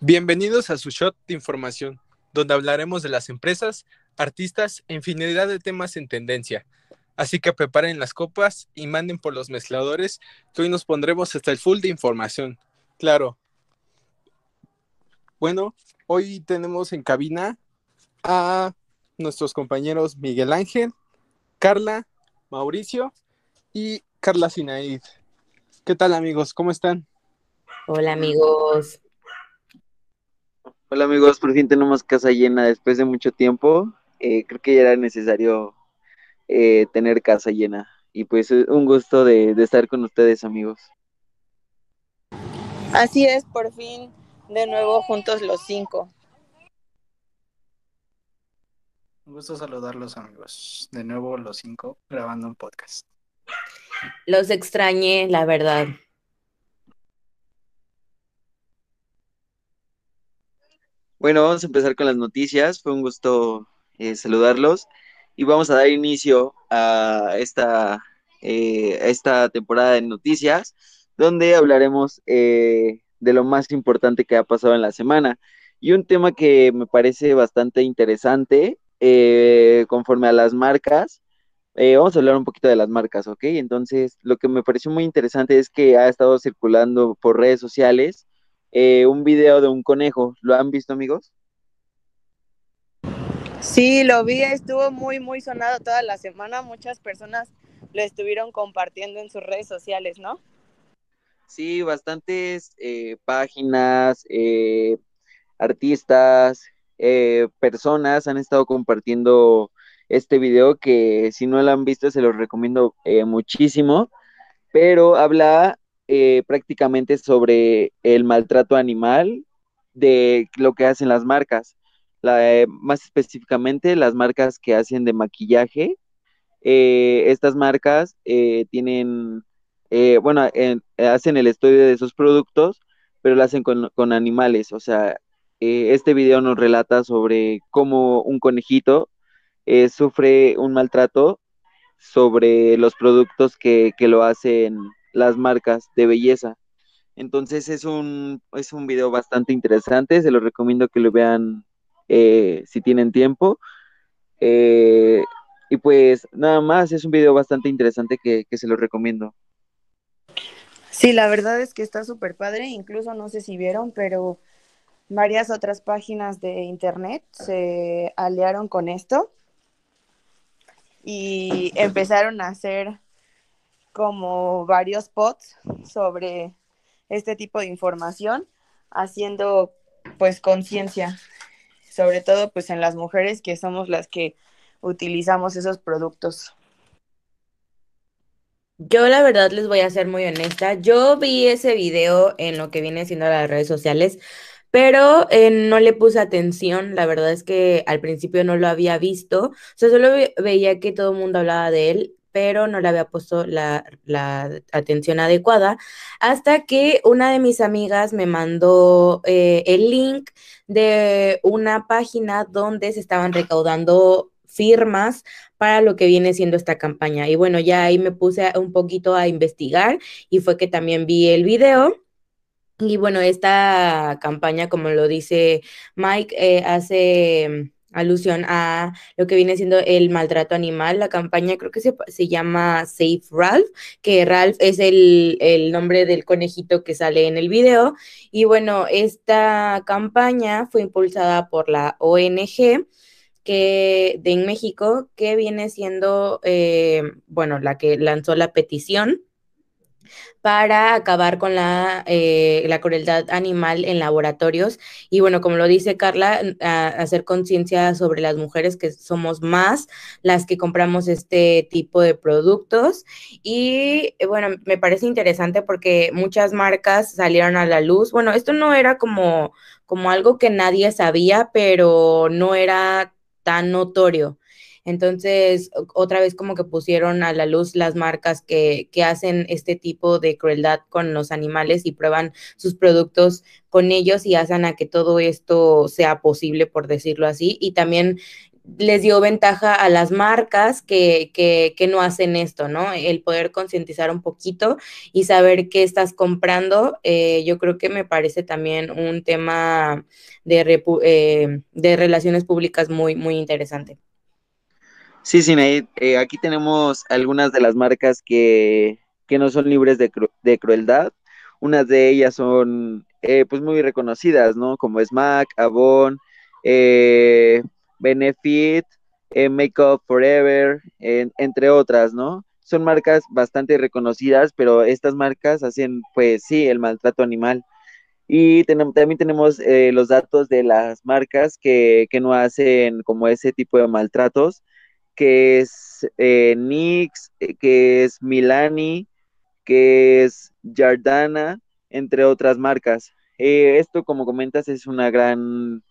Bienvenidos a su shot de información, donde hablaremos de las empresas, artistas e infinidad de temas en tendencia. Así que preparen las copas y manden por los mezcladores, que hoy nos pondremos hasta el full de información. Claro. Bueno, hoy tenemos en cabina a nuestros compañeros Miguel Ángel, Carla, Mauricio y Carla Sinaid. ¿Qué tal amigos? ¿Cómo están? Hola amigos. Hola amigos, por fin tenemos casa llena después de mucho tiempo. Eh, creo que ya era necesario eh, tener casa llena. Y pues un gusto de, de estar con ustedes amigos. Así es, por fin de nuevo juntos los cinco. Un gusto saludarlos amigos. De nuevo los cinco grabando un podcast. Los extrañé, la verdad. Bueno, vamos a empezar con las noticias. Fue un gusto eh, saludarlos y vamos a dar inicio a esta, eh, esta temporada de noticias donde hablaremos eh, de lo más importante que ha pasado en la semana. Y un tema que me parece bastante interesante conforme a las marcas. vamos a hablar un poquito de las marcas, ¿ok? Entonces, lo que me pareció muy interesante es que ha estado circulando por redes sociales eh, un video de un conejo. ¿Lo han visto, amigos? Sí, lo vi, estuvo muy, muy sonado toda la semana. Muchas personas lo estuvieron compartiendo en sus redes sociales, ¿no? Sí, bastantes eh, páginas, eh, artistas, personas han estado compartiendo este video que si no lo han visto se los recomiendo muchísimo, pero habla eh, prácticamente sobre el maltrato animal de lo que hacen las marcas. Eh, más específicamente las marcas que hacen de maquillaje. Eh, estas marcas tienen, bueno, hacen el estudio de esos productos, pero lo hacen con, con animales. O sea, este video nos relata sobre cómo un conejito sufre un maltrato sobre los productos que, que lo hacen las marcas de belleza. Entonces es un, es un video bastante interesante, se lo recomiendo que lo vean eh, si tienen tiempo. Eh, y pues nada más, es un video bastante interesante que, que se lo recomiendo. Sí, la verdad es que está súper padre, incluso no sé si vieron, pero varias otras páginas de internet se aliaron con esto y empezaron a hacer como varios pods sobre este tipo de información, haciendo pues conciencia, sobre todo pues en las mujeres que somos las que utilizamos esos productos. Yo la verdad les voy a ser muy honesta, yo vi ese video en lo que viene siendo las redes sociales, pero eh, no le puse atención, la verdad es que al principio no lo había visto, o sea, solo veía que todo el mundo hablaba de él pero no le había puesto la, atención adecuada hasta que una de mis amigas me mandó eh, el link de una página donde se estaban recaudando firmas para lo que viene siendo esta campaña. Y bueno, ya ahí me puse un poquito a investigar y fue que también vi el video. Y bueno, esta campaña, como lo dice Mike, eh, hace alusión a lo que viene siendo el maltrato animal. La campaña creo que se, se llama Safe Ralph, que Ralph es el, el, nombre del conejito que sale en el video. Y bueno, esta campaña fue impulsada por la ONG que de México, que viene siendo, eh, bueno, la que lanzó la petición para acabar con la, eh, la, crueldad animal en laboratorios. Y bueno, como lo dice Carla, hacer conciencia sobre las mujeres que somos más las que compramos este tipo de productos. Y eh, bueno, me parece interesante porque muchas marcas salieron a la luz. Bueno, esto no era como, como algo que nadie sabía, pero no era tan notorio. Entonces, otra vez como que pusieron a la luz las marcas que, que hacen este tipo de crueldad con los animales y prueban sus productos con ellos y hacen a que todo esto sea posible, por decirlo así. Y también les dio ventaja a las marcas que, que, que no hacen esto, ¿no? El poder concientizar un poquito y saber qué estás comprando, eh, yo creo que me parece también un tema de, eh, de relaciones públicas muy, muy interesante. Sí, sí, eh, aquí tenemos algunas de las marcas que, que no son libres de, de, crueldad. Unas de ellas son pues muy reconocidas, ¿no? Como Smack, Avon, eh, Benefit, eh, Make Up Forever, entre otras, ¿no? Son marcas bastante reconocidas, pero estas marcas hacen, pues sí, el maltrato animal. Y también tenemos eh, los datos de las marcas que, que, no hacen como ese tipo de maltratos, que es eh, NYX, eh, que es Milani, que es Jardana, entre otras marcas. Eh, esto, como comentas, es una gran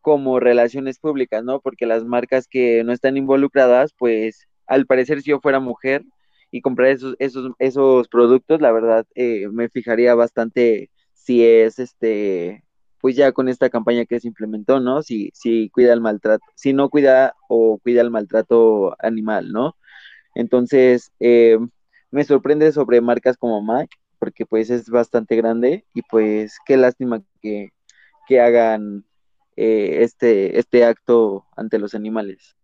como relaciones públicas, ¿no? Porque las marcas que no están involucradas, pues al parecer si yo fuera mujer y comprar esos, esos, esos productos, la verdad eh, me fijaría bastante si es este, pues ya con esta campaña que se implementó, ¿no? Si, si cuida el maltrato, si no cuida o cuida el maltrato animal, ¿no? Entonces, eh, me sorprende sobre marcas como Mac, porque pues es bastante grande y pues qué lástima que, que hagan eh, este, este acto ante los animales.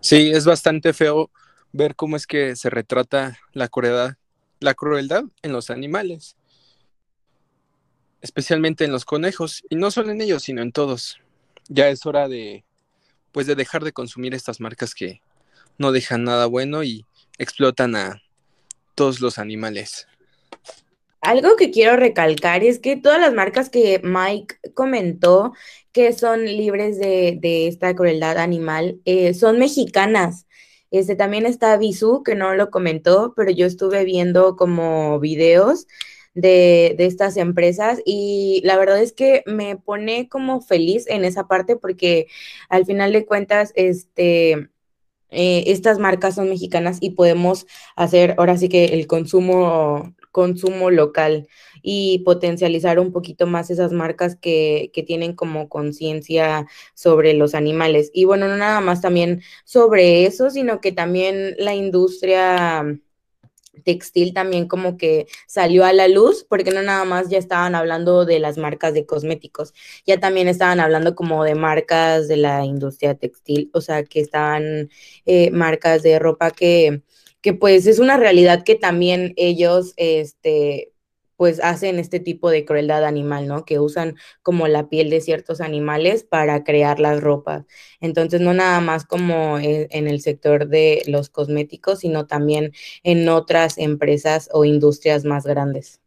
Sí, es bastante feo ver cómo es que se retrata la crueldad, la crueldad en los animales, especialmente en los conejos, y no solo en ellos, sino en todos. Ya es hora de, pues, de dejar de consumir estas marcas que no dejan nada bueno y explotan a todos los animales. Algo que quiero recalcar es que todas las marcas que Mike comentó que son libres de, esta crueldad animal eh, son mexicanas. Este también está Bisú, que no lo comentó, pero yo estuve viendo como videos de, de, estas empresas y la verdad es que me pone como feliz en esa parte porque al final de cuentas, este, eh, estas marcas son mexicanas y podemos hacer ahora sí que el consumo consumo local y potencializar un poquito más esas marcas que, que tienen como conciencia sobre los animales. Y bueno, no nada más también sobre eso, sino que también la industria textil también como que salió a la luz, porque no nada más ya estaban hablando de las marcas de cosméticos, ya también estaban hablando como de marcas de la industria textil, o sea, que estaban eh, marcas de ropa que, que pues es una realidad que también ellos, este, pues hacen este tipo de crueldad animal, ¿no? Que usan como la piel de ciertos animales para crear las ropas. Entonces, no nada más como e, en el sector de los cosméticos, sino también en otras empresas o industrias más grandes.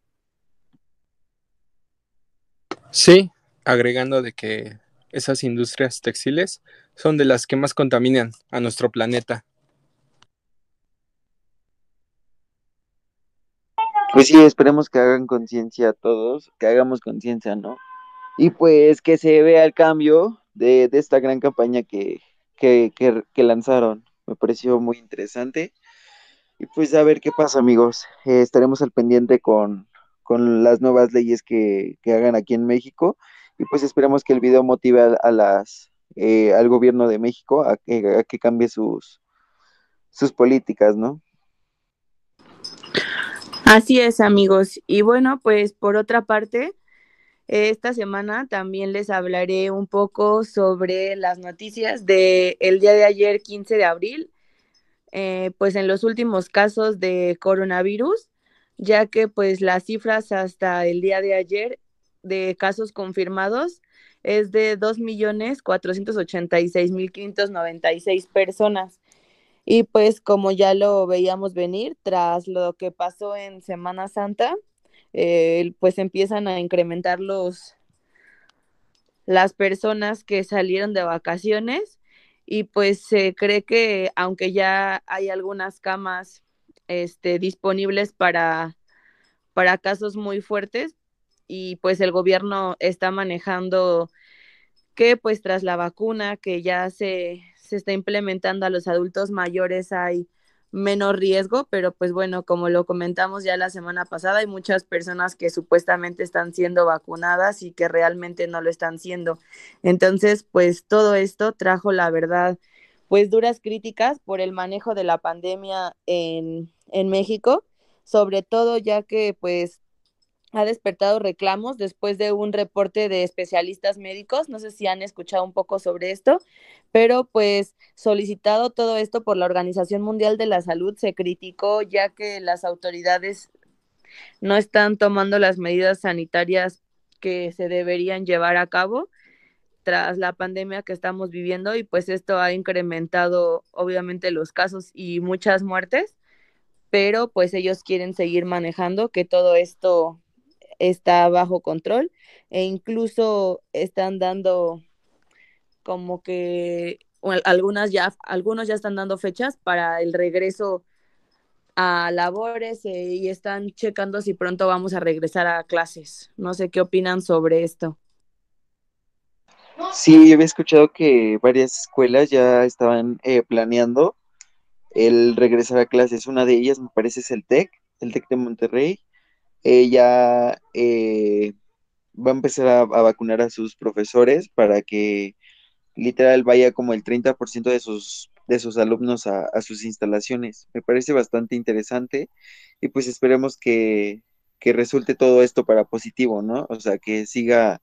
Sí, agregando de que esas industrias textiles son de las que más contaminan a nuestro planeta. Pues sí, esperemos que hagan conciencia a todos, que hagamos conciencia, ¿no? Y pues que se vea el cambio de, esta gran campaña que, que, que, lanzaron. Me pareció muy interesante. Y pues a ver qué pasa, amigos. Eh, estaremos al pendiente con, con las nuevas leyes que, que, hagan aquí en México. Y pues esperemos que el video motive a, las, eh, al gobierno de México a que, que cambie sus, sus políticas, ¿no? Así es, amigos. Y bueno, pues por otra parte, esta semana también les hablaré un poco sobre las noticias del el día de ayer, 15 de abril, eh, pues en los últimos casos de coronavirus, ya que pues las cifras hasta el día de ayer de casos confirmados es de 2.486.596 personas. Y pues como ya lo veíamos venir, tras lo que pasó en Semana Santa, eh, pues empiezan a incrementar los las personas que salieron de vacaciones y pues se cree que aunque ya hay algunas camas este, disponibles para, para casos muy fuertes y pues el gobierno está manejando que pues tras la vacuna que ya se, se está implementando a los adultos mayores hay menos riesgo, pero pues bueno, como lo comentamos ya la semana pasada, hay muchas personas que supuestamente están siendo vacunadas y que realmente no lo están siendo. Entonces, pues todo esto trajo la verdad, pues duras críticas por el manejo de la pandemia en, en México, sobre todo ya que pues ha despertado reclamos después de un reporte de especialistas médicos. No sé si han escuchado un poco sobre esto, pero pues solicitado todo esto por la Organización Mundial de la Salud, se criticó ya que las autoridades no están tomando las medidas sanitarias que se deberían llevar a cabo tras la pandemia que estamos viviendo y pues esto ha incrementado obviamente los casos y muchas muertes, pero pues ellos quieren seguir manejando que todo esto está bajo control e incluso están dando como que algunas ya, algunos ya están dando fechas para el regreso a labores eh, y están checando si pronto vamos a regresar a clases. No sé qué opinan sobre esto. Sí, yo había escuchado que varias escuelas ya estaban eh, planeando el regresar a clases. Una de ellas me parece es el TEC, el TEC de Monterrey, ella eh, va a empezar a, vacunar a sus profesores para que literal vaya como el 30% de sus, de sus alumnos a, sus instalaciones. Me parece bastante interesante y pues esperemos que, resulte todo esto para positivo, ¿no? O sea, que siga,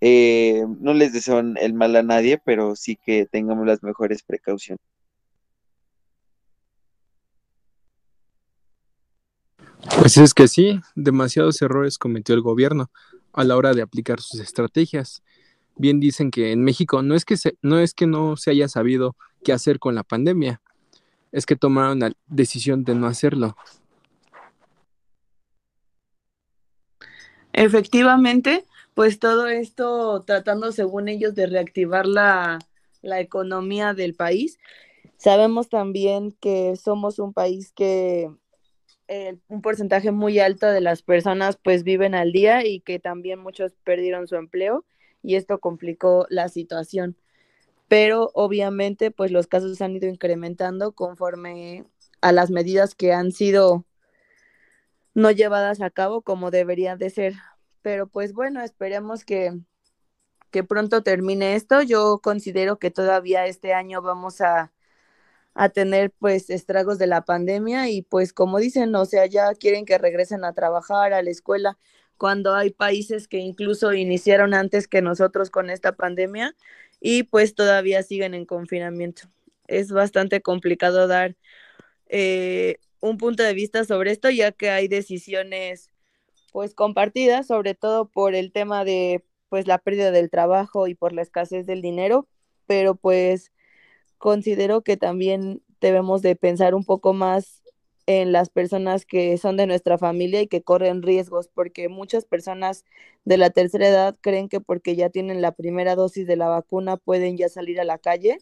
eh, no les deseo el mal a nadie, pero sí que tengamos las mejores precauciones. Pues es que sí, demasiados errores cometió el gobierno a la hora de aplicar sus estrategias. Bien dicen que en México no es que, no, es que no se haya sabido qué hacer con la pandemia, es que tomaron la decisión de no hacerlo. Efectivamente, pues todo esto tratando, según ellos, de reactivar la, la economía del país. Sabemos también que somos un país que un porcentaje muy alto de las personas pues viven al día y que también muchos perdieron su empleo y esto complicó la situación. Pero obviamente pues los casos han ido incrementando conforme a las medidas que han sido no llevadas a cabo como deberían de ser. Pero pues bueno, esperemos que, que pronto termine esto. Yo considero que todavía este año vamos a a tener pues estragos de la pandemia y pues como dicen, o sea, ya quieren que regresen a trabajar, a la escuela, cuando hay países que incluso iniciaron antes que nosotros con esta pandemia y pues todavía siguen en confinamiento. Es bastante complicado dar eh, un punto de vista sobre esto, ya que hay decisiones pues compartidas, sobre todo por el tema de pues la pérdida del trabajo y por la escasez del dinero, pero pues considero que también debemos de pensar un poco más en las personas que son de nuestra familia y que corren riesgos, porque muchas personas de la tercera edad creen que porque ya tienen la primera dosis de la vacuna pueden ya salir a la calle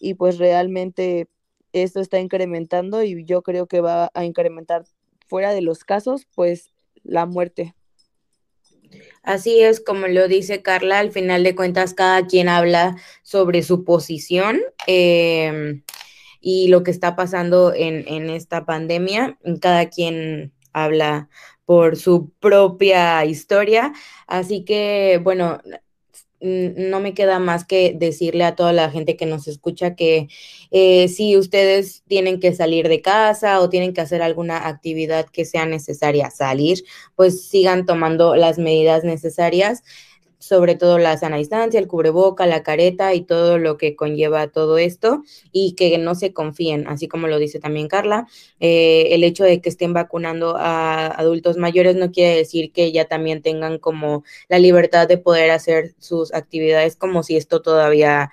y pues realmente esto está incrementando y yo creo que va a incrementar fuera de los casos pues la muerte. Así es, como lo dice Carla, al final de cuentas cada quien habla sobre su posición em, y lo que está pasando en, en esta pandemia. Cada quien habla por su propia historia. Así que, bueno, no me queda más que decirle a toda la gente que nos escucha que eh, si ustedes tienen que salir de casa o tienen que hacer alguna actividad que sea necesaria salir, pues sigan tomando las medidas necesarias sobre todo la sana distancia, el cubreboca, la careta y todo lo que conlleva todo esto y que no se confíen, así como lo dice también Carla, eh, el hecho de que estén vacunando a adultos mayores no quiere decir que ya también tengan como la libertad de poder hacer sus actividades como si esto todavía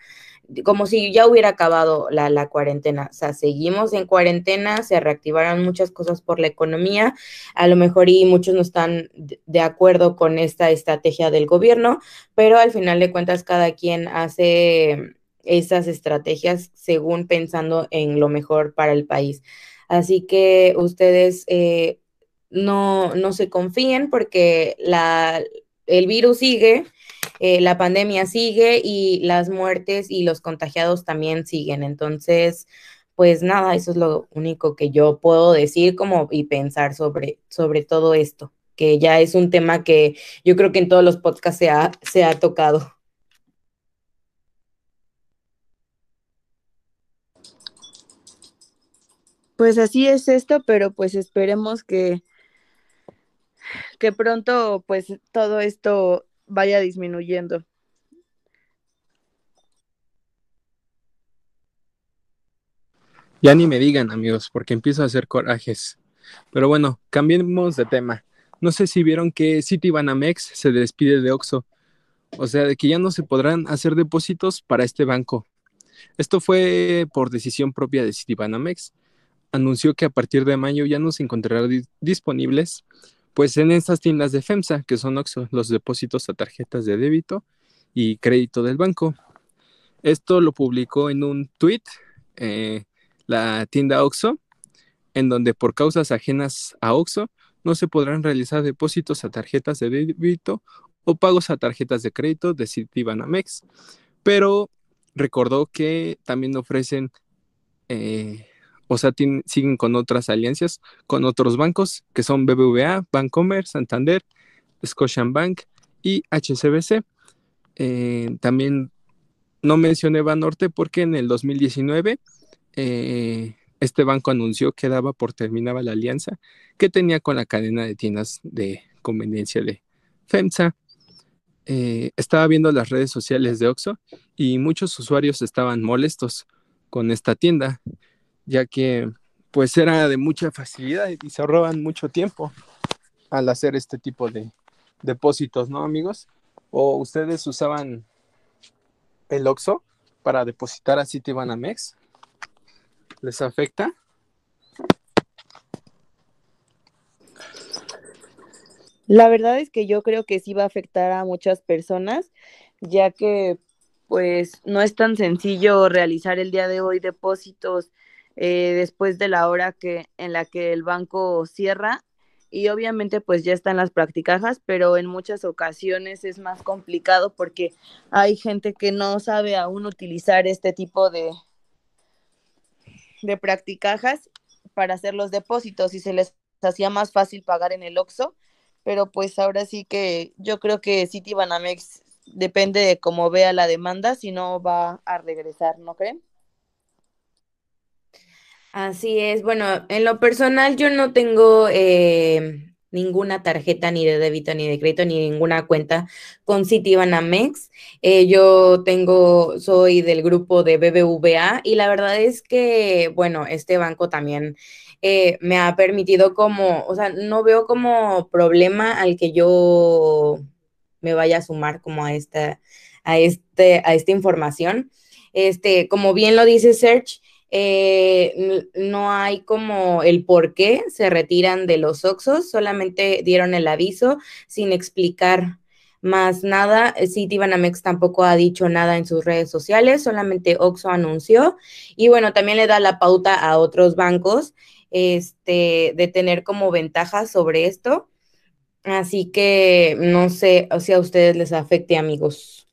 como si ya hubiera acabado la, la, cuarentena. O sea, seguimos en cuarentena, se reactivaron muchas cosas por la economía, a lo mejor y muchos no están de acuerdo con esta estrategia del gobierno, pero al final de cuentas cada quien hace esas estrategias según pensando en lo mejor para el país. Así que ustedes eh, no, no se confíen porque la, el virus sigue eh, la pandemia sigue y las muertes y los contagiados también siguen. Entonces, pues nada, eso es lo único que yo puedo decir como y pensar sobre, sobre todo esto, que ya es un tema que yo creo que en todos los podcasts se ha, se ha tocado. Pues así es esto, pero pues esperemos que, que pronto pues todo esto vaya disminuyendo. Ya ni me digan, amigos, porque empiezo a hacer corajes. Pero bueno, cambiemos de tema. No sé si vieron que Citibanamex se despide de Oxxo. O sea, de que ya no se podrán hacer depósitos para este banco. Esto fue por decisión propia de Citibanamex. Anunció que a partir de mayo ya no se encontrarán disponibles pues en estas tiendas de FEMSA, que son Oxxo, los depósitos a tarjetas de débito y crédito del banco. Esto lo publicó en un tweet eh, la tienda OXO, en donde por causas ajenas a OXO no se podrán realizar depósitos a tarjetas de débito o pagos a tarjetas de crédito de Citibanamex, pero recordó que también ofrecen, eh, o sea, siguen con otras alianzas con otros bancos que son BBVA, Bancomer, Santander, Scotiabank y HCBC. Eh, también no mencioné Banorte porque en el 2019 eh, este banco anunció que daba por terminada la alianza que tenía con la cadena de tiendas de conveniencia de FEMSA. Eh, estaba viendo las redes sociales de Oxxo y muchos usuarios estaban molestos con esta tienda, ya que pues era de mucha facilidad y se ahorraban mucho tiempo al hacer este tipo de depósitos, ¿no, amigos? ¿O ustedes usaban el Oxxo para depositar a Citibanamex? les afecta? La verdad es que yo creo que sí va a afectar a muchas personas, ya que pues no es tan sencillo realizar el día de hoy depósitos eh, después de la hora que en la que el banco cierra y obviamente pues ya están las practicajas, pero en muchas ocasiones es más complicado porque hay gente que no sabe aún utilizar este tipo de, de practicajas para hacer los depósitos y se les hacía más fácil pagar en el OXO, pero pues ahora sí que yo creo que Citibanamex depende de cómo vea la demanda, si no va a regresar, ¿no creen? Así es, bueno, en lo personal yo no tengo eh, ninguna tarjeta ni de débito ni de crédito ni ninguna cuenta con Citibanamex. Eh, yo tengo, soy del grupo de BBVA y la verdad es que, bueno, este banco también eh, me ha permitido como, o sea, no veo como problema al que yo me vaya a sumar como a esta, a este, a esta información. Este, como bien lo dice Search, eh, no hay como el por qué se retiran de los Oxos, solamente dieron el aviso sin explicar más nada. Citibanamex tampoco ha dicho nada en sus redes sociales, solamente Oxo anunció. Y bueno, también le da la pauta a otros bancos este, de tener como ventaja sobre esto. Así que no sé si a ustedes les afecte, amigos.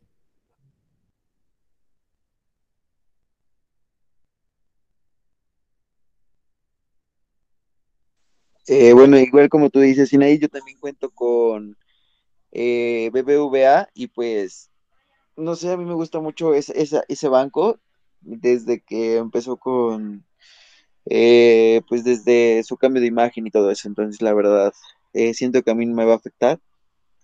Eh, bueno, igual como tú dices, Sinaí, yo también cuento con eh, BBVA y pues, no sé, a mí me gusta mucho ese, ese banco desde que empezó con, eh, pues desde su cambio de imagen y todo eso, entonces la verdad, siento que a mí no me va a afectar.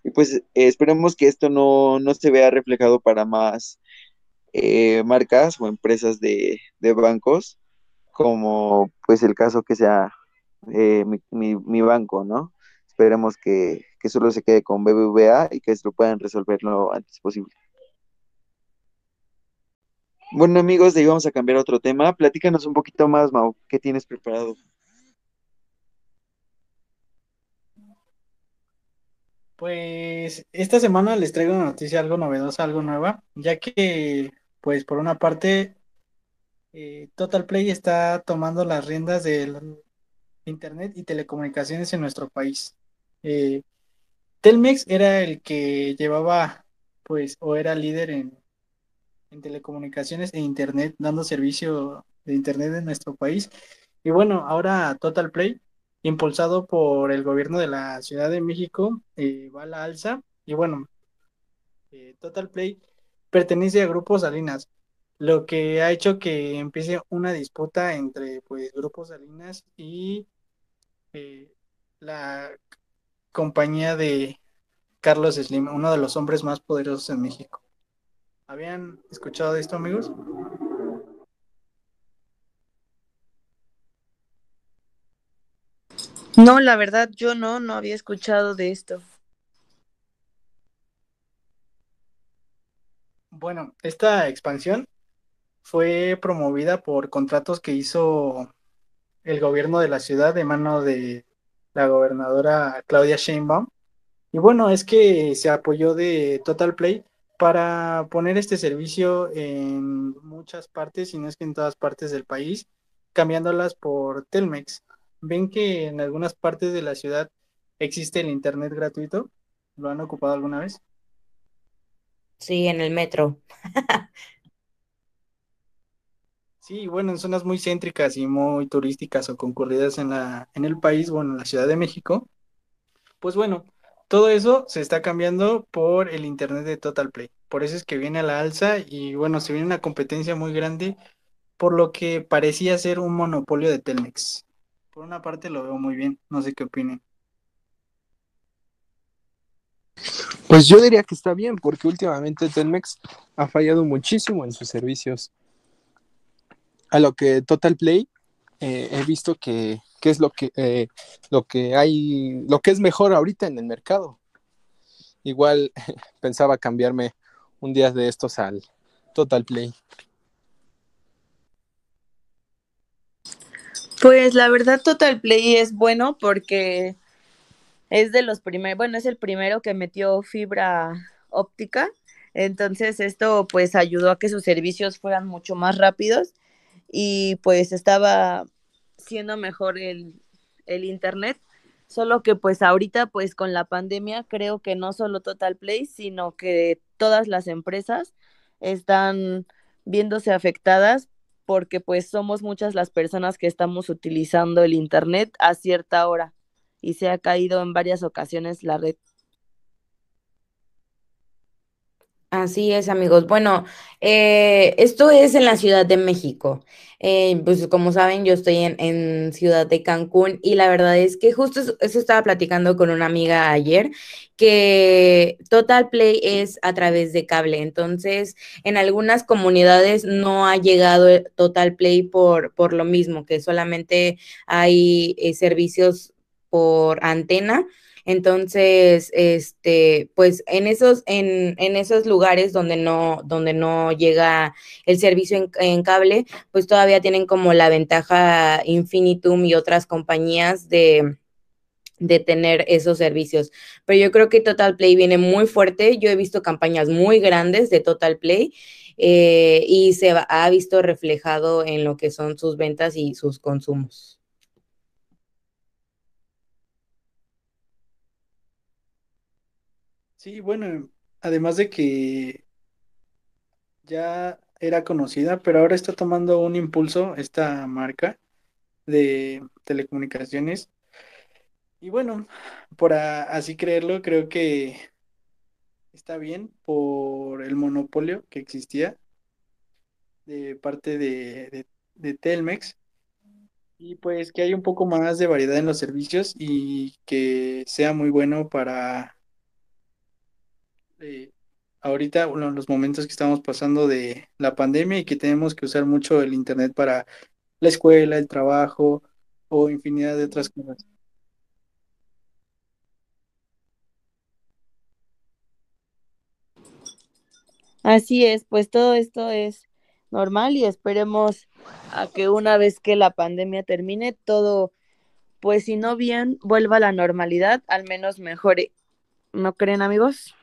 Y pues esperemos que esto no, no se vea reflejado para más marcas o empresas de, de bancos, como pues el caso que sea eh, mi, banco, ¿no? Esperemos que, que, solo se quede con BBVA y que esto puedan resolver lo antes posible. Bueno, amigos, de ahí vamos a cambiar a otro tema. Platícanos un poquito más, Mau. ¿Qué tienes preparado? Pues esta semana les traigo una noticia algo novedosa, algo nueva, ya que, pues por una parte, eh, Total Play está tomando las riendas del Internet y telecomunicaciones en nuestro país. Eh, Telmex era el que llevaba, pues, o era líder en, telecomunicaciones e Internet, dando servicio Internet en nuestro país. Y bueno, ahora Total Play, impulsado por el gobierno de la Ciudad de México, eh, va a la alza. Y bueno, eh, Total Play pertenece a Grupo Salinas, lo que ha hecho que empiece una disputa entre pues Grupo Salinas y eh, la compañía de Carlos Slim, uno de los hombres más poderosos en México. ¿Habían escuchado de esto, amigos? No, la verdad, yo no, no había escuchado de esto. Bueno, esta expansión fue promovida por contratos que hizo el gobierno de la ciudad de mano de la gobernadora Claudia Sheinbaum. Y bueno, es que se apoyó de Total Play para poner este servicio en muchas partes, y no es que en todas partes del país, cambiándolas por Telmex. ¿Ven que en algunas partes de la ciudad existe el internet gratuito? ¿Lo han ocupado alguna vez? Sí, en el metro. Sí, bueno, en zonas muy céntricas y muy turísticas o concurridas en la, en el país, bueno, en la Ciudad de México, pues bueno, todo eso se está cambiando por el internet de Total Play. Por eso es que viene a la alza y bueno, se viene una competencia muy grande, por lo que parecía ser un monopolio de Telmex. Por una parte lo veo muy bien, no sé qué opinen. Pues yo diría que está bien, porque últimamente Telmex ha fallado muchísimo en sus servicios a lo que Total Play eh, he visto que, es lo que, eh, lo que hay, lo que es mejor ahorita en el mercado. Igual pensaba cambiarme un día de estos al Total Play. Pues la verdad Total Play es bueno porque es de los primeros, bueno, es el primero que metió fibra óptica, entonces esto pues ayudó a que sus servicios fueran mucho más rápidos y pues estaba siendo mejor el, internet, solo que pues ahorita pues con la pandemia creo que no solo Total Play, sino que todas las empresas están viéndose afectadas porque pues somos muchas las personas que estamos utilizando el internet a cierta hora y se ha caído en varias ocasiones la red. Así es, amigos. Bueno, eh, esto es en la Ciudad de México. Eh, pues como saben, yo estoy en, Ciudad de Cancún y la verdad es que justo eso, estaba platicando con una amiga ayer, que Total Play es a través de cable. Entonces, en algunas comunidades no ha llegado Total Play por, por lo mismo, que solamente hay eh, servicios por antena entonces, este, pues en esos, en, en esos lugares donde no, donde no llega el servicio en, cable, pues todavía tienen como la ventaja Infinitum y otras compañías de, de tener esos servicios. Pero yo creo que Total Play viene muy fuerte. Yo he visto campañas muy grandes de Total Play eh, y se ha visto reflejado en lo que son sus ventas y sus consumos. Sí, bueno, además de que ya era conocida, pero ahora está tomando un impulso esta marca de telecomunicaciones. Y bueno, por así creerlo, creo que está bien por el monopolio que existía de parte de, de Telmex. Y pues que haya un poco más de variedad en los servicios y que sea muy bueno para ahorita, los momentos que estamos pasando de la pandemia y que tenemos que usar mucho el Internet para la escuela, el trabajo o infinidad de otras cosas. Así es, pues todo esto es normal y esperemos a que una vez que la pandemia termine, todo, pues si no bien, vuelva a la normalidad, al menos mejore. ¿No creen amigos?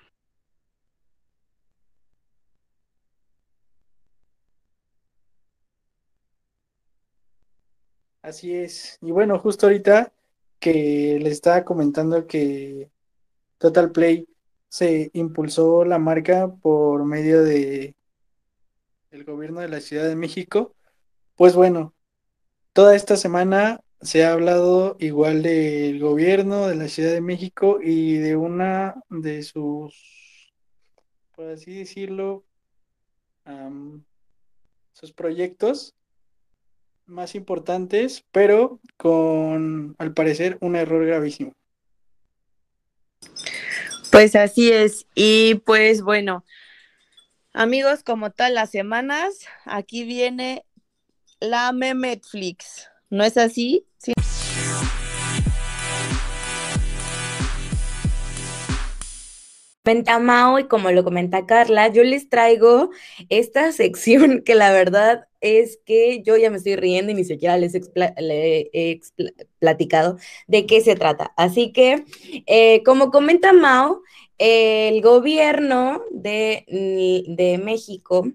Así es. Y bueno, justo ahorita que les estaba comentando que Total Play se impulsó la marca por medio de el gobierno de la Ciudad de México. pues bueno, toda esta semana se ha hablado igual del gobierno de la Ciudad de México y de una de sus, por así decirlo, sus proyectos más importantes, pero con, al parecer, un error gravísimo. Pues así es. Y pues bueno, amigos, como tal, las semanas, aquí viene la Netflix. ¿No es así? Sí. Comenta Mao y como lo comenta Carla, yo les traigo esta sección que la verdad es que yo ya me estoy riendo y ni siquiera les he platicado de qué se trata. Así que, eh, como comenta Mao, el gobierno de, de México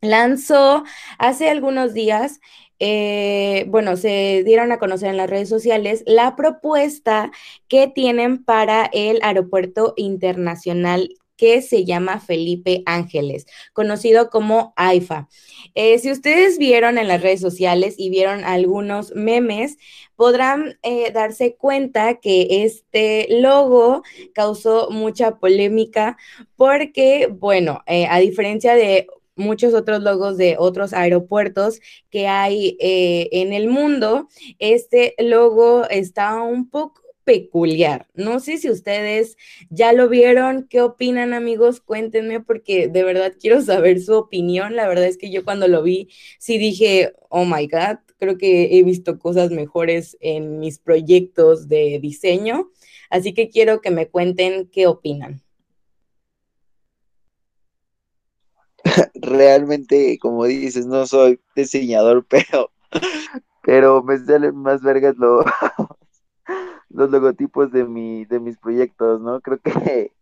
lanzó hace algunos días eh, bueno, se dieron a conocer en las redes sociales la propuesta que tienen para el aeropuerto internacional que se llama Felipe Ángeles, conocido como AIFA. Eh, si ustedes vieron en las redes sociales y vieron algunos memes, podrán eh, darse cuenta que este logo causó mucha polémica porque, bueno, a diferencia de muchos otros logos de otros aeropuertos que hay eh, en el mundo, este logo está un poco peculiar. No sé si ustedes ya lo vieron, qué opinan amigos, cuéntenme porque de verdad quiero saber su opinión. La verdad es que yo cuando lo vi sí dije, oh my god, creo que he visto cosas mejores en mis proyectos de diseño, así que quiero que me cuenten qué opinan. realmente, como dices, no soy diseñador, pero, pero me salen más vergas los logotipos de, mi, de mis proyectos, ¿no? Creo que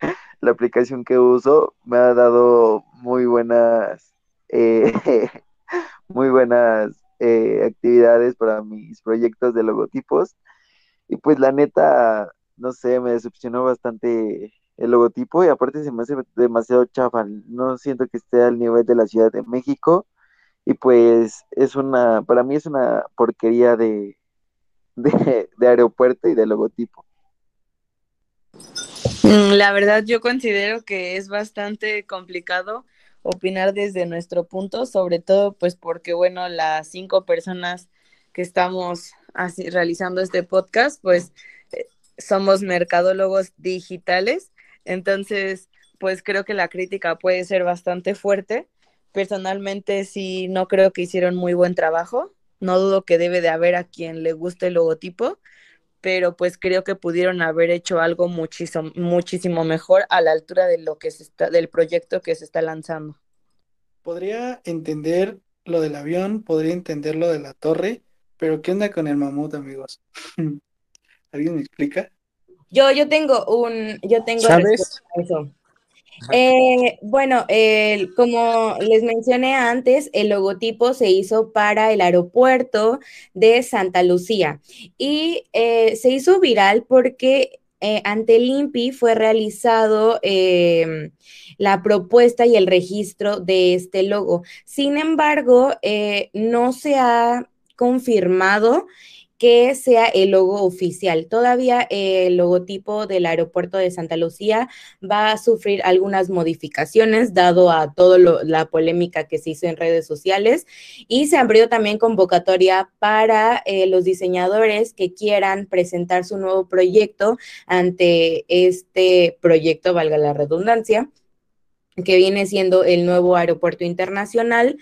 la aplicación que uso me ha dado muy buenas, eh, muy buenas eh, actividades para mis proyectos de logotipos. Y pues la neta, no sé, me decepcionó bastante el logotipo y aparte se me hace demasiado chafa, no siento que esté al nivel de la Ciudad de México y pues es una, para mí es una porquería de, de, aeropuerto y de logotipo. Mm, la verdad yo considero que es bastante complicado opinar desde nuestro punto, sobre todo pues porque bueno, las cinco personas que estamos así, realizando este podcast pues eh, somos mercadólogos digitales entonces, pues creo que la crítica puede ser bastante fuerte. Personalmente sí, no creo que hicieron muy buen trabajo. No dudo que debe de haber a quien le guste el logotipo, pero pues creo que pudieron haber hecho algo muchísimo, muchísimo mejor a la altura de lo que se está, del proyecto que se está lanzando. Podría entender lo del avión, podría entender lo de la torre, pero ¿qué onda con el mamut, amigos? ¿Alguien me explica? Yo, yo tengo un, yo tengo eso. Eh, bueno, como les mencioné antes, el logotipo se hizo para el aeropuerto de Santa Lucía y eh, se hizo viral porque eh, ante el INPI fue realizado em, la propuesta y el registro de este logo. Sin embargo, no se ha confirmado que sea el logo oficial. Todavía el logotipo del aeropuerto de Santa Lucía va a sufrir algunas modificaciones dado a toda la polémica que se hizo en redes sociales y se abrió también convocatoria para eh, los diseñadores que quieran presentar su nuevo proyecto ante este proyecto, valga la redundancia, que viene siendo el nuevo aeropuerto internacional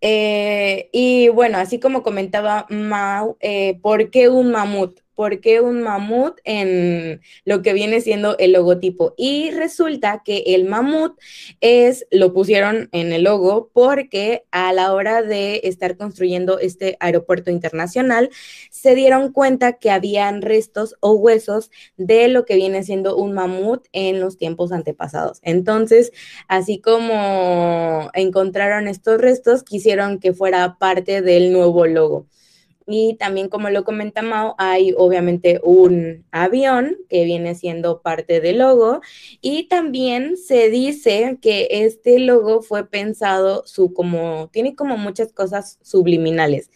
eh, y bueno, así como comentaba Mau, eh, ¿por qué un mamut? ¿Por qué un mamut en lo que viene siendo el logotipo? Y resulta que el mamut es, lo pusieron en el logo porque a la hora de estar construyendo este aeropuerto internacional, se dieron cuenta que habían restos o huesos de lo que viene siendo un mamut en los tiempos antepasados. Entonces, así como encontraron estos restos, quisieron que fuera parte del nuevo logo. Y también, como lo comenta Mao, hay obviamente un avión que viene siendo parte del logo. Y también se dice que este logo fue pensado, como, tiene como muchas cosas subliminales.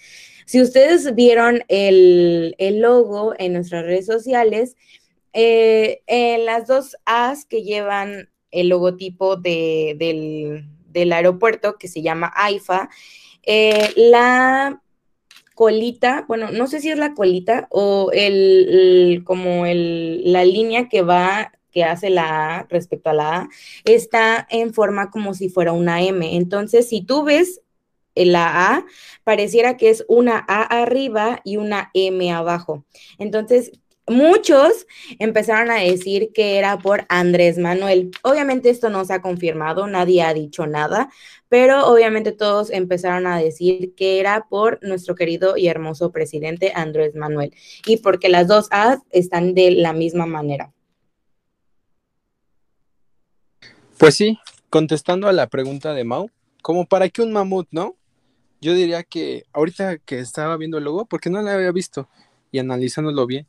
Si ustedes vieron el, logo en nuestras redes sociales, eh, las dos As que llevan el logotipo del, aeropuerto, que se llama AIFA, eh, la colita, bueno, no sé si es la colita o el, como el, la línea que va que hace la A respecto a la A, está en forma como si fuera una M. Entonces, si tú ves la A, pareciera que es una A arriba y una M abajo. Entonces, muchos empezaron a decir que era por Andrés Manuel. Obviamente esto no se ha confirmado, nadie ha dicho nada, pero obviamente todos empezaron a decir que era por nuestro querido y hermoso presidente Andrés Manuel y porque las dos A están de la misma manera. Pues sí, contestando a la pregunta de Mau, como para qué un mamut, ¿no? Yo diría que ahorita que estaba viendo el logo, porque no lo había visto y analizándolo bien,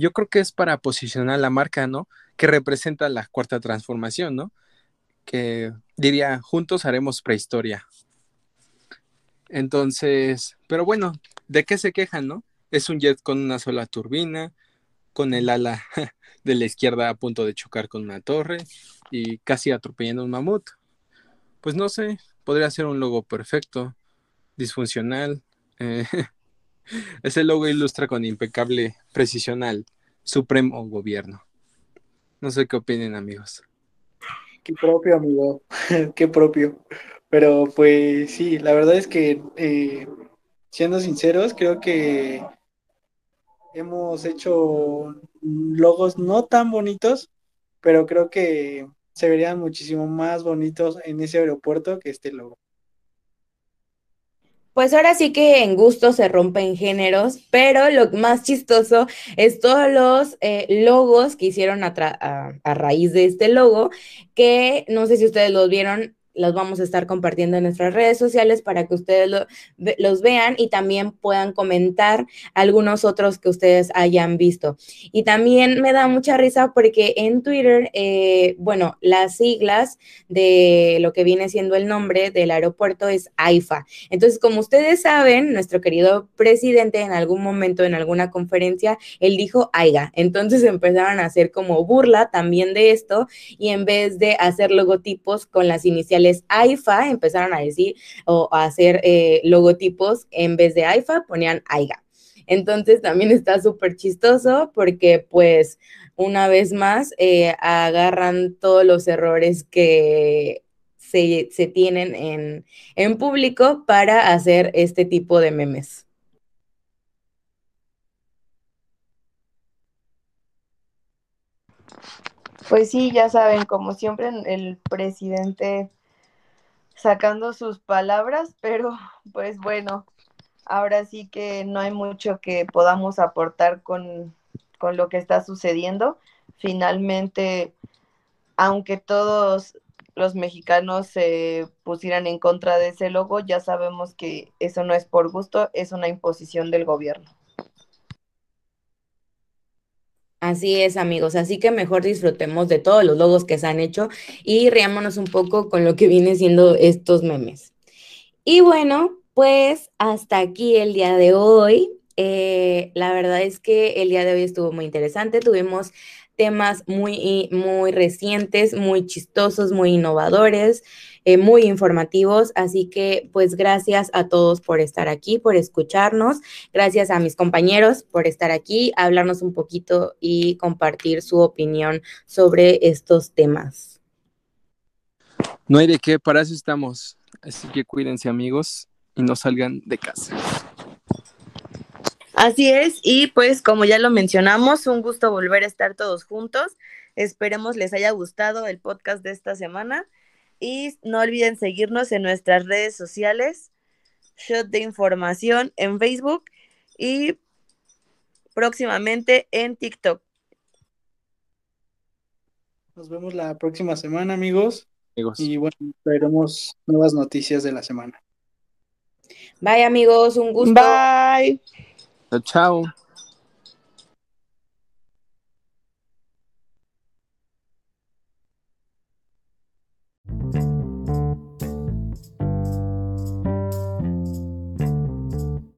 yo creo que es para posicionar la marca, ¿no? Que representa la cuarta transformación, ¿no? que diría, juntos haremos prehistoria. Entonces, pero bueno, ¿de qué se quejan, no? Es un jet con una sola turbina, con el ala de la izquierda a punto de chocar con una torre y casi atropellando un mamut. Pues no sé, podría ser un logo perfecto, disfuncional. Eh, ese logo ilustra con impecable precisión al supremo gobierno. No sé qué opinen amigos. Qué propio, amigo, qué propio. Pero pues sí, la verdad es que, eh, siendo sinceros, creo que hemos hecho logos no tan bonitos, pero creo que se verían muchísimo más bonitos en ese aeropuerto que este logo. Pues ahora sí que en gusto se rompen géneros, pero lo más chistoso es todos los eh, logos que hicieron a, a, raíz de este logo, que no sé si ustedes los vieron, los vamos a estar compartiendo en nuestras redes sociales para que ustedes los vean y también puedan comentar algunos otros que ustedes hayan visto. Y también me da mucha risa porque en Twitter, eh, bueno, las siglas de lo que viene siendo el nombre del aeropuerto es AIFA. Entonces, como ustedes saben, nuestro querido presidente en algún momento, en alguna conferencia, él dijo AIGA. Entonces empezaron a hacer como burla también de esto y en vez de hacer logotipos con las iniciales AIFA, empezaron a decir o a hacer eh, logotipos, en vez de AIFA ponían AIGA. Entonces también está súper chistoso porque pues una vez más eh, agarran todos los errores que se, tienen en, en público para hacer este tipo de memes. Pues sí, ya saben, como siempre, el presidente sacando sus palabras, pero pues bueno, ahora sí que no hay mucho que podamos aportar con, con lo que está sucediendo. Finalmente, aunque todos los mexicanos se pusieran en contra de ese logo, ya sabemos que eso no es por gusto, es una imposición del gobierno. Así es, amigos. Así que mejor disfrutemos de todos los logos que se han hecho y riámonos un poco con lo que viene siendo estos memes. Y bueno, pues hasta aquí el día de hoy. Eh, la verdad es que el día de hoy estuvo muy interesante. Tuvimos temas muy, muy recientes, muy chistosos, muy innovadores. Eh, muy informativos. Así que pues gracias a todos por estar aquí, por escucharnos. Gracias a mis compañeros por estar aquí, hablarnos un poquito y compartir su opinión sobre estos temas. No hay de qué, para eso estamos. Así que cuídense amigos y no salgan de casa. Así es, y pues como ya lo mencionamos, un gusto volver a estar todos juntos. Esperemos les haya gustado el podcast de esta semana y no olviden seguirnos en nuestras redes sociales, Shot de Información en Facebook y próximamente en TikTok. Nos vemos la próxima semana, amigos. Y bueno, veremos nuevas noticias de la semana. Bye, amigos. Un gusto. Bye. the town